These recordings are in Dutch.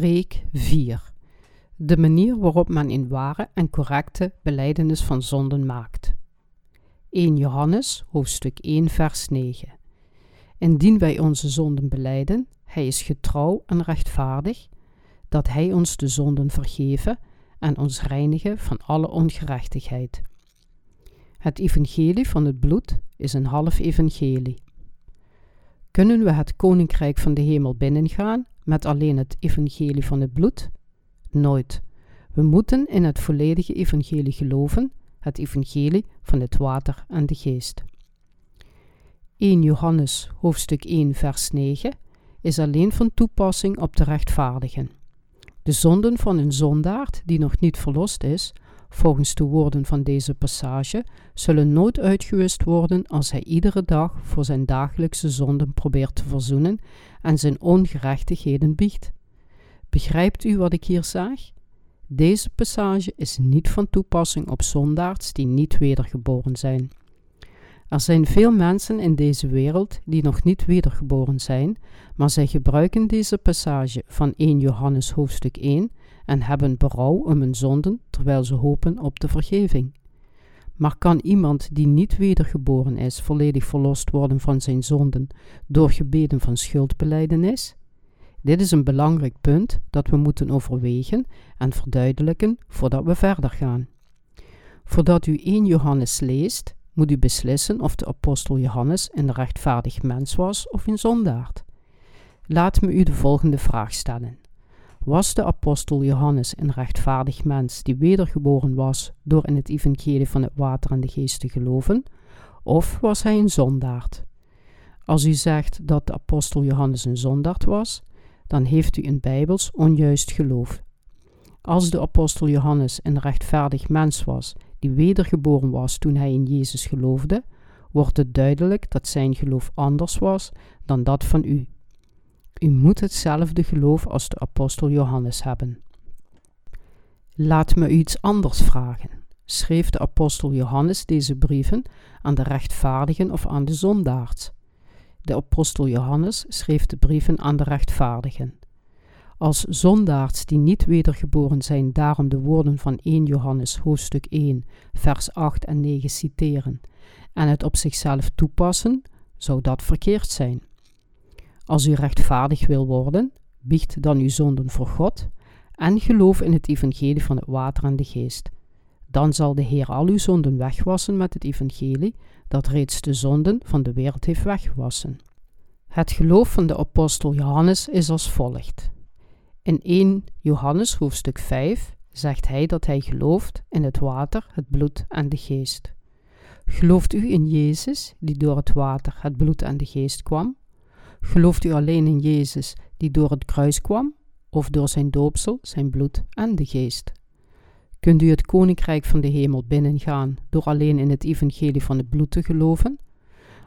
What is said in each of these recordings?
Preek 4. De manier waarop men een ware en correcte belijdenis van zonden maakt. 1 Johannes, hoofdstuk 1, vers 9. Indien wij onze zonden belijden, hij is getrouw en rechtvaardig, dat hij ons de zonden vergeven en ons reinigen van alle ongerechtigheid. Het evangelie van het bloed is een half evangelie. Kunnen we het koninkrijk van de hemel binnengaan met alleen het evangelie van het bloed? Nooit. We moeten in het volledige evangelie geloven, het evangelie van het water en de geest. 1 Johannes hoofdstuk 1 vers 9 is alleen van toepassing op de rechtvaardigen. De zonden van een zondaard die nog niet verlost is, volgens de woorden van deze passage, zullen nooit uitgewist worden als hij iedere dag voor zijn dagelijkse zonden probeert te verzoenen en zijn ongerechtigheden biecht. Begrijpt u wat ik hier zeg? Deze passage is niet van toepassing op zondaards die niet wedergeboren zijn. Er zijn veel mensen in deze wereld die nog niet wedergeboren zijn, maar zij gebruiken deze passage van 1 Johannes hoofdstuk 1 en hebben berouw om hun zonden terwijl ze hopen op de vergeving. Maar kan iemand die niet wedergeboren is volledig verlost worden van zijn zonden door gebeden van schuldbeleidenis? Dit is een belangrijk punt dat we moeten overwegen en verduidelijken voordat we verder gaan. Voordat u 1 Johannes leest, moet u beslissen of de apostel Johannes een rechtvaardig mens was of een zondaard. Laat me u de volgende vraag stellen. Was de apostel Johannes een rechtvaardig mens die wedergeboren was door in het evangelie van het water en de geest te geloven, of was hij een zondaard? Als u zegt dat de apostel Johannes een zondaard was, dan heeft u een bijbels onjuist geloof. Als de apostel Johannes een rechtvaardig mens was die wedergeboren was toen hij in Jezus geloofde, wordt het duidelijk dat zijn geloof anders was dan dat van u. U moet hetzelfde geloof als de apostel Johannes hebben. Laat me u iets anders vragen. Schreef de apostel Johannes deze brieven aan de rechtvaardigen of aan de zondaards? De apostel Johannes schreef de brieven aan de rechtvaardigen. Als zondaards die niet wedergeboren zijn daarom de woorden van 1 Johannes hoofdstuk 1 vers 8 en 9 citeren en het op zichzelf toepassen, zou dat verkeerd zijn. Als u rechtvaardig wil worden, biecht dan uw zonden voor God en geloof in het evangelie van het water en de geest. Dan zal de Heer al uw zonden wegwassen met het evangelie dat reeds de zonden van de wereld heeft weggewassen. Het geloof van de apostel Johannes is als volgt. In 1 Johannes hoofdstuk 5 zegt hij dat hij gelooft in het water, het bloed en de geest. Gelooft u in Jezus, die door het water, het bloed en de geest kwam? Gelooft u alleen in Jezus, die door het kruis kwam, of door zijn doopsel, zijn bloed en de geest? Kunt u het koninkrijk van de hemel binnengaan door alleen in het evangelie van het bloed te geloven?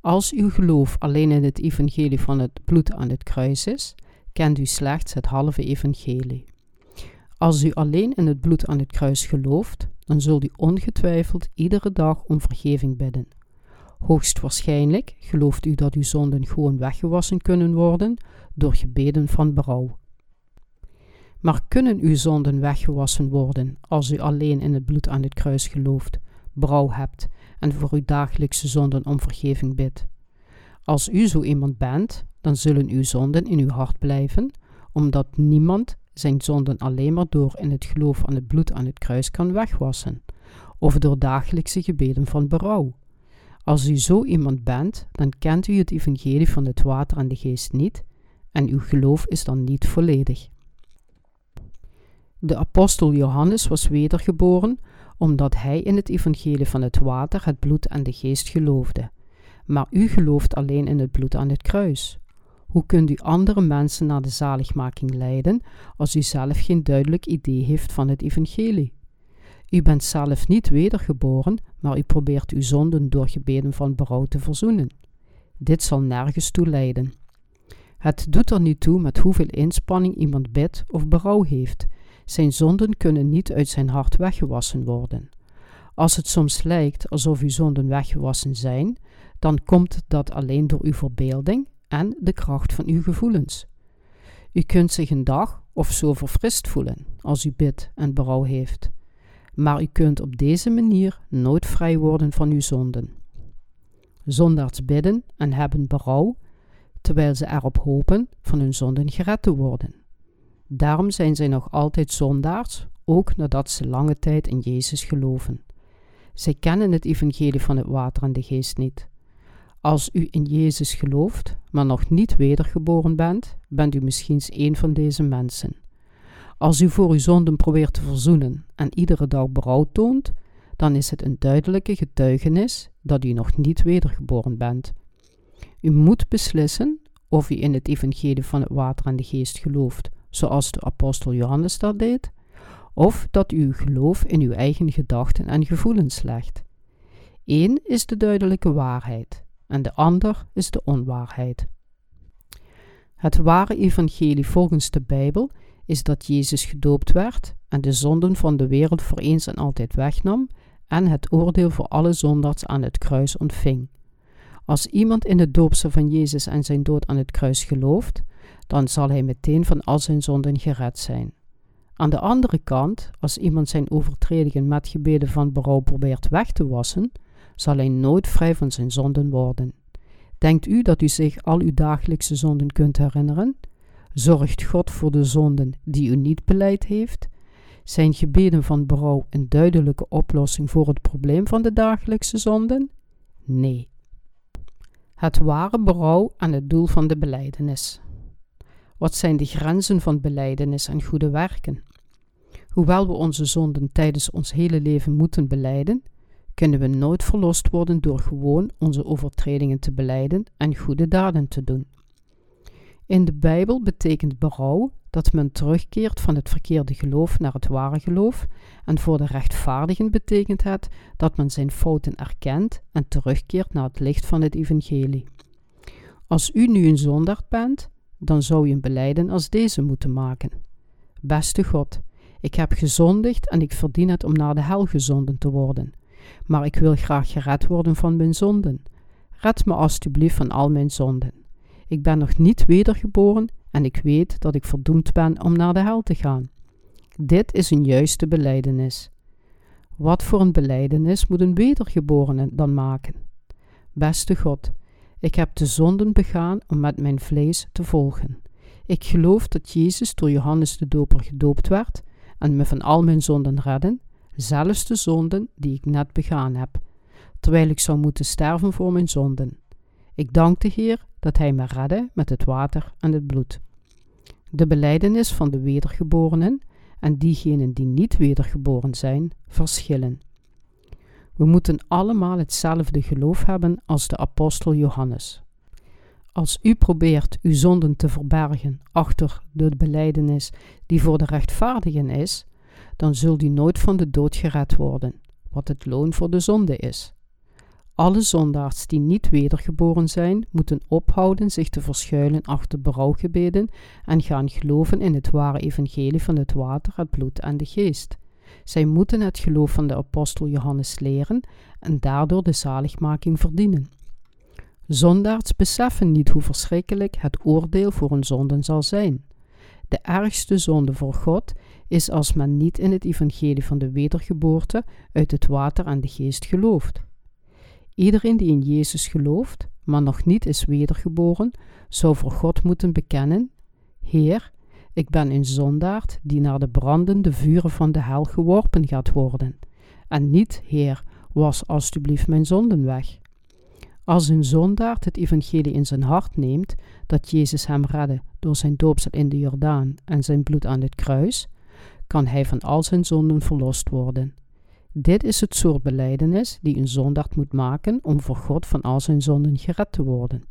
Als uw geloof alleen in het evangelie van het bloed aan het kruis is, kent u slechts het halve evangelie. Als u alleen in het bloed aan het kruis gelooft, dan zult u ongetwijfeld iedere dag om vergeving bidden. Hoogstwaarschijnlijk gelooft u dat uw zonden gewoon weggewassen kunnen worden door gebeden van berouw. Maar kunnen uw zonden weggewassen worden als u alleen in het bloed aan het kruis gelooft, brouw hebt en voor uw dagelijkse zonden om vergeving bidt? Als u zo iemand bent, dan zullen uw zonden in uw hart blijven, omdat niemand zijn zonden alleen maar door in het geloof aan het bloed aan het kruis kan wegwassen, of door dagelijkse gebeden van berouw. Als u zo iemand bent, dan kent u het evangelie van het water en de geest niet, en uw geloof is dan niet volledig. De apostel Johannes was wedergeboren omdat hij in het evangelie van het water, het bloed en de geest geloofde. Maar u gelooft alleen in het bloed aan het kruis. Hoe kunt u andere mensen naar de zaligmaking leiden als u zelf geen duidelijk idee heeft van het evangelie? U bent zelf niet wedergeboren, maar u probeert uw zonden door gebeden van berouw te verzoenen. Dit zal nergens toe leiden. Het doet er niet toe met hoeveel inspanning iemand bidt of berouw heeft. Zijn zonden kunnen niet uit zijn hart weggewassen worden. Als het soms lijkt alsof uw zonden weggewassen zijn, dan komt dat alleen door uw verbeelding en de kracht van uw gevoelens. U kunt zich een dag of zo verfrist voelen als u bidt en berouw heeft, maar u kunt op deze manier nooit vrij worden van uw zonden. Zondaars bidden en hebben berouw, terwijl ze erop hopen van hun zonden gered te worden. Daarom zijn zij nog altijd zondaars, ook nadat ze lange tijd in Jezus geloven. Zij kennen het evangelie van het water en de geest niet. Als u in Jezus gelooft, maar nog niet wedergeboren bent, bent u misschien een van deze mensen. Als u voor uw zonden probeert te verzoenen en iedere dag berouw toont, dan is het een duidelijke getuigenis dat u nog niet wedergeboren bent. U moet beslissen of u in het evangelie van het water en de geest gelooft, zoals de apostel Johannes dat deed, of dat u uw geloof in uw eigen gedachten en gevoelens legt. Eén is de duidelijke waarheid en de ander is de onwaarheid. Het ware evangelie volgens de Bijbel is dat Jezus gedoopt werd en de zonden van de wereld voor eens en altijd wegnam en het oordeel voor alle zondaars aan het kruis ontving. Als iemand in het doopsel van Jezus en zijn dood aan het kruis gelooft, dan zal hij meteen van al zijn zonden gered zijn. Aan de andere kant, als iemand zijn overtredingen met gebeden van berouw probeert weg te wassen, zal hij nooit vrij van zijn zonden worden. Denkt u dat u zich al uw dagelijkse zonden kunt herinneren? Zorgt God voor de zonden die u niet beleid heeft? Zijn gebeden van berouw een duidelijke oplossing voor het probleem van de dagelijkse zonden? Nee. Het ware berouw aan het doel van de beleidenis. Wat zijn de grenzen van beleidenis en goede werken? Hoewel we onze zonden tijdens ons hele leven moeten beleiden, kunnen we nooit verlost worden door gewoon onze overtredingen te beleiden en goede daden te doen. In de Bijbel betekent berouw dat men terugkeert van het verkeerde geloof naar het ware geloof, en voor de rechtvaardigen betekent het dat men zijn fouten erkent en terugkeert naar het licht van het evangelie. Als u nu een zondaard bent, dan zou u een beleiden als deze moeten maken. Beste God, ik heb gezondigd en ik verdien het om naar de hel gezonden te worden. Maar ik wil graag gered worden van mijn zonden. Red me alstublieft van al mijn zonden. Ik ben nog niet wedergeboren en ik weet dat ik verdoemd ben om naar de hel te gaan. Dit is een juiste beleidenis. Wat voor een beleidenis moet een wedergeborene dan maken? Beste God, ik heb de zonden begaan om met mijn vlees te volgen. Ik geloof dat Jezus door Johannes de Doper gedoopt werd en me van al mijn zonden redden, zelfs de zonden die ik net begaan heb, terwijl ik zou moeten sterven voor mijn zonden. Ik dank de Heer dat Hij me redde met het water en het bloed. De beleidenis van de wedergeborenen en diegenen die niet wedergeboren zijn, verschillen. We moeten allemaal hetzelfde geloof hebben als de apostel Johannes. Als u probeert uw zonden te verbergen achter de beleidenis die voor de rechtvaardigen is, dan zult u nooit van de dood gered worden, wat het loon voor de zonde is. Alle zondaars die niet wedergeboren zijn, moeten ophouden zich te verschuilen achter berouwgebeden en gaan geloven in het ware evangelie van het water, het bloed en de geest. Zij moeten het geloof van de apostel Johannes leren en daardoor de zaligmaking verdienen. Zondaars beseffen niet hoe verschrikkelijk het oordeel voor hun zonden zal zijn. De ergste zonde voor God is als men niet in het evangelie van de wedergeboorte uit het water en de geest gelooft. Iedereen die in Jezus gelooft, maar nog niet is wedergeboren, zou voor God moeten bekennen: Heer, ik ben een zondaard die naar de brandende vuren van de hel geworpen gaat worden. En niet, Heer, was alstublieft mijn zonden weg. Als een zondaard het evangelie in zijn hart neemt, dat Jezus hem redde door zijn doopsel in de Jordaan en zijn bloed aan het kruis, kan hij van al zijn zonden verlost worden. Dit is het soort beleidenis die een zondaard moet maken om voor God van al zijn zonden gered te worden.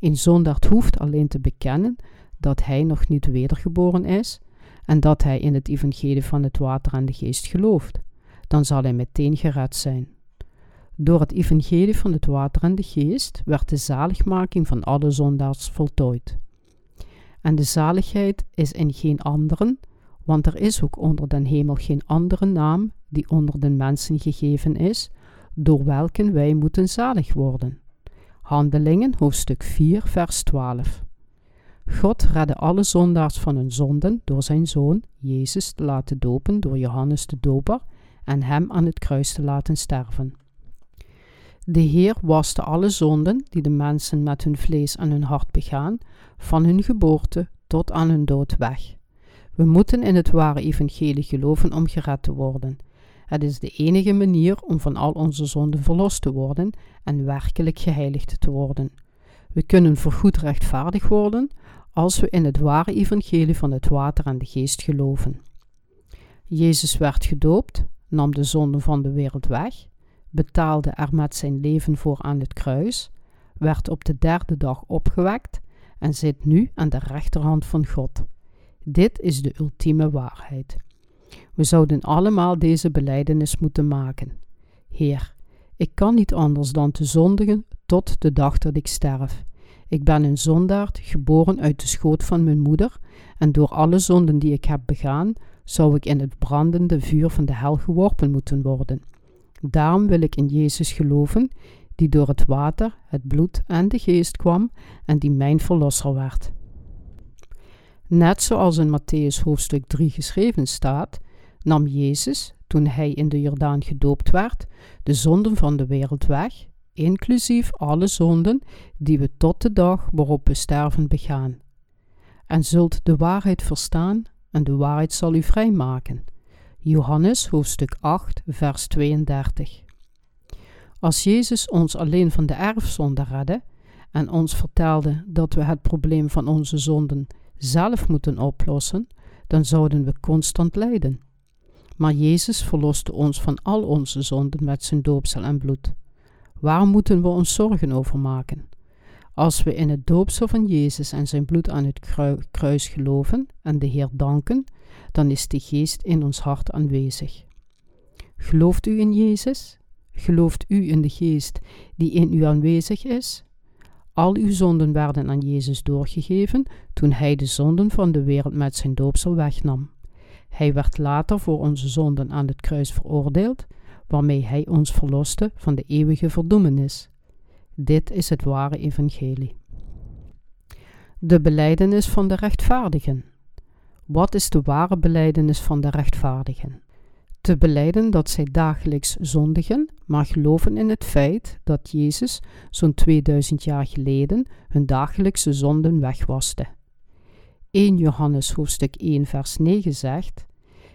Een zondaard hoeft alleen te bekennen dat hij nog niet wedergeboren is en dat hij in het evangelie van het water en de geest gelooft. Dan zal hij meteen gered zijn. Door het evangelie van het water en de geest werd de zaligmaking van alle zondaars voltooid. En de zaligheid is in geen anderen, want er is ook onder den hemel geen andere naam die onder den mensen gegeven is, door welken wij moeten zalig worden. Handelingen, hoofdstuk 4, vers 12. God redde alle zondaars van hun zonden door zijn zoon, Jezus, te laten dopen door Johannes de Doper en hem aan het kruis te laten sterven. De Heer waste alle zonden die de mensen met hun vlees en hun hart begaan, van hun geboorte tot aan hun dood weg. We moeten in het ware evangelie geloven om gered te worden. Het is de enige manier om van al onze zonden verlost te worden en werkelijk geheiligd te worden. We kunnen voorgoed rechtvaardig worden als we in het ware evangelie van het water en de geest geloven. Jezus werd gedoopt, nam de zonden van de wereld weg, betaalde er met zijn leven voor aan het kruis, werd op de derde dag opgewekt en zit nu aan de rechterhand van God. Dit is de ultieme waarheid. We zouden allemaal deze beleidenis moeten maken. Heer, ik kan niet anders dan te zondigen tot de dag dat ik sterf. Ik ben een zondaard, geboren uit de schoot van mijn moeder, en door alle zonden die ik heb begaan, zou ik in het brandende vuur van de hel geworpen moeten worden. Daarom wil ik in Jezus geloven, die door het water, het bloed en de geest kwam en die mijn verlosser werd. Net zoals in Matthäus hoofdstuk 3 geschreven staat, nam Jezus, toen hij in de Jordaan gedoopt werd, de zonden van de wereld weg, inclusief alle zonden die we tot de dag waarop we sterven begaan. En zult de waarheid verstaan, en de waarheid zal u vrijmaken. Johannes hoofdstuk 8, vers 32. Als Jezus ons alleen van de erfzonde redde en ons vertelde dat we het probleem van onze zonden zelf moeten oplossen, dan zouden we constant lijden. Maar Jezus verloste ons van al onze zonden met zijn doopsel en bloed. Waar moeten we ons zorgen over maken? Als we in het doopsel van Jezus en zijn bloed aan het kruis geloven en de Heer danken, dan is de Geest in ons hart aanwezig. Gelooft u in Jezus? Gelooft u in de Geest die in u aanwezig is? Al uw zonden werden aan Jezus doorgegeven toen Hij de zonden van de wereld met zijn doopsel wegnam. Hij werd later voor onze zonden aan het kruis veroordeeld, waarmee Hij ons verloste van de eeuwige verdoemenis. Dit is het ware evangelie. De beleidenis van de rechtvaardigen. Wat is de ware beleidenis van de rechtvaardigen? Te beleiden dat zij dagelijks zondigen, maar geloven in het feit dat Jezus zo'n 2000 jaar geleden hun dagelijkse zonden wegwaste. 1 Johannes hoofdstuk 1 vers 9 zegt: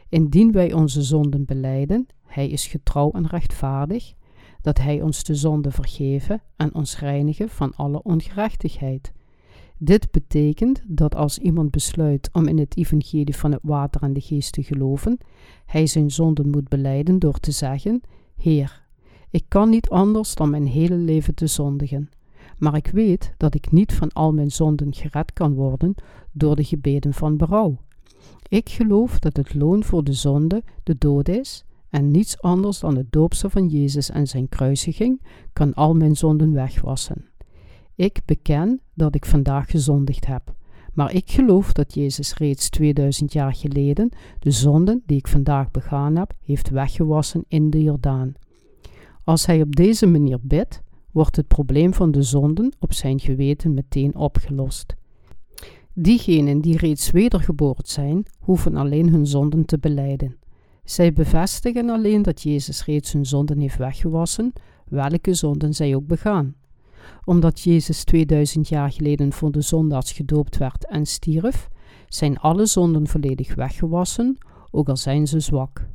Indien wij onze zonden beleiden, hij is getrouw en rechtvaardig, dat hij ons de zonde vergeven en ons reinigen van alle ongerechtigheid. Dit betekent dat als iemand besluit om in het evangelie van het water en de geest te geloven, hij zijn zonden moet beleiden door te zeggen: Heer, ik kan niet anders dan mijn hele leven te zondigen, maar ik weet dat ik niet van al mijn zonden gered kan worden door de gebeden van berouw. Ik geloof dat het loon voor de zonde de dood is en niets anders dan het doopsel van Jezus en zijn kruisiging kan al mijn zonden wegwassen. Ik beken dat ik vandaag gezondigd heb, maar ik geloof dat Jezus reeds 2000 jaar geleden de zonden die ik vandaag begaan heb, heeft weggewassen in de Jordaan. Als hij op deze manier bidt, wordt het probleem van de zonden op zijn geweten meteen opgelost. Diegenen die reeds wedergeboren zijn, hoeven alleen hun zonden te beleiden. Zij bevestigen alleen dat Jezus reeds hun zonden heeft weggewassen, welke zonden zij ook begaan. Omdat Jezus 2000 jaar geleden voor de zondaars gedoopt werd en stierf, zijn alle zonden volledig weggewassen, ook al zijn ze zwak.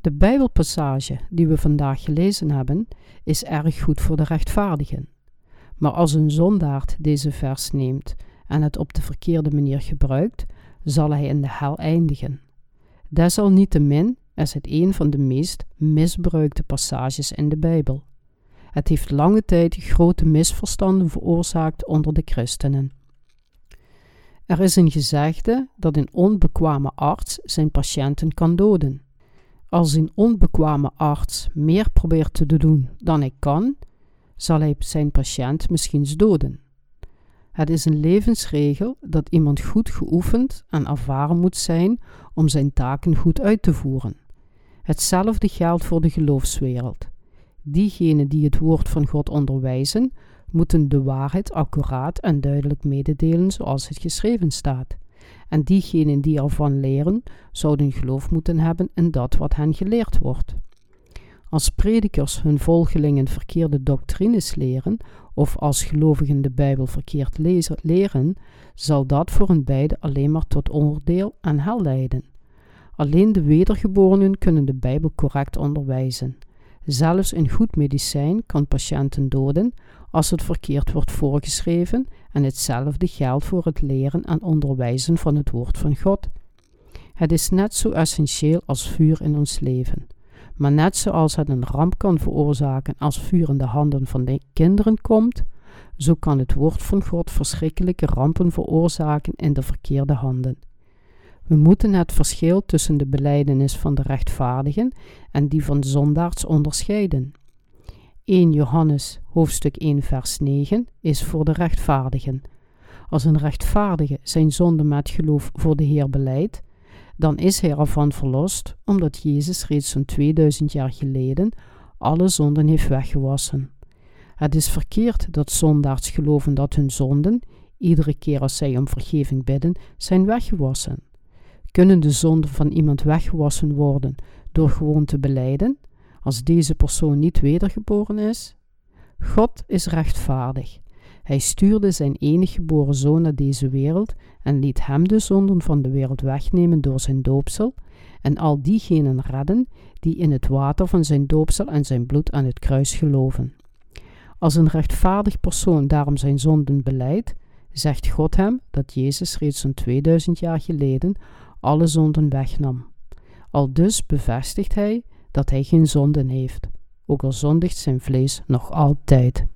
De Bijbelpassage die we vandaag gelezen hebben, is erg goed voor de rechtvaardigen. Maar als een zondaard deze vers neemt en het op de verkeerde manier gebruikt, zal hij in de hel eindigen. Desalniettemin is het een van de meest misbruikte passages in de Bijbel. Het heeft lange tijd grote misverstanden veroorzaakt onder de christenen. Er is een gezegde dat een onbekwame arts zijn patiënten kan doden. Als een onbekwame arts meer probeert te doen dan hij kan, zal hij zijn patiënt misschien doden. Het is een levensregel dat iemand goed geoefend en ervaren moet zijn om zijn taken goed uit te voeren. Hetzelfde geldt voor de geloofswereld. Diegenen die het woord van God onderwijzen, moeten de waarheid accuraat en duidelijk mededelen zoals het geschreven staat. En diegenen die ervan leren, zouden geloof moeten hebben in dat wat hen geleerd wordt. Als predikers hun volgelingen verkeerde doctrines leren, of als gelovigen de Bijbel verkeerd lezen, leren, zal dat voor hun beiden alleen maar tot oordeel en hel leiden. Alleen de wedergeborenen kunnen de Bijbel correct onderwijzen. Zelfs een goed medicijn kan patiënten doden als het verkeerd wordt voorgeschreven en hetzelfde geldt voor het leren en onderwijzen van het woord van God. Het is net zo essentieel als vuur in ons leven. Maar net zoals het een ramp kan veroorzaken als vuur in de handen van de kinderen komt, zo kan het woord van God verschrikkelijke rampen veroorzaken in de verkeerde handen. We moeten het verschil tussen de beleidenis van de rechtvaardigen en die van zondaards onderscheiden. 1 Johannes hoofdstuk 1 vers 9 is voor de rechtvaardigen. Als een rechtvaardige zijn zonde met geloof voor de Heer beleidt, dan is hij ervan verlost, omdat Jezus reeds zo'n 2000 jaar geleden alle zonden heeft weggewassen. Het is verkeerd dat zondaars geloven dat hun zonden, iedere keer als zij om vergeving bidden, zijn weggewassen. Kunnen de zonden van iemand weggewassen worden door gewoon te beleiden, als deze persoon niet wedergeboren is? God is rechtvaardig. Hij stuurde zijn enige geboren zoon naar deze wereld en liet hem de zonden van de wereld wegnemen door zijn doopsel en al diegenen redden die in het water van zijn doopsel en zijn bloed aan het kruis geloven. Als een rechtvaardig persoon daarom zijn zonden beleidt, zegt God hem dat Jezus reeds zo'n 2000 jaar geleden alle zonden wegnam. Al dus bevestigt hij dat hij geen zonden heeft, ook al zondigt zijn vlees nog altijd.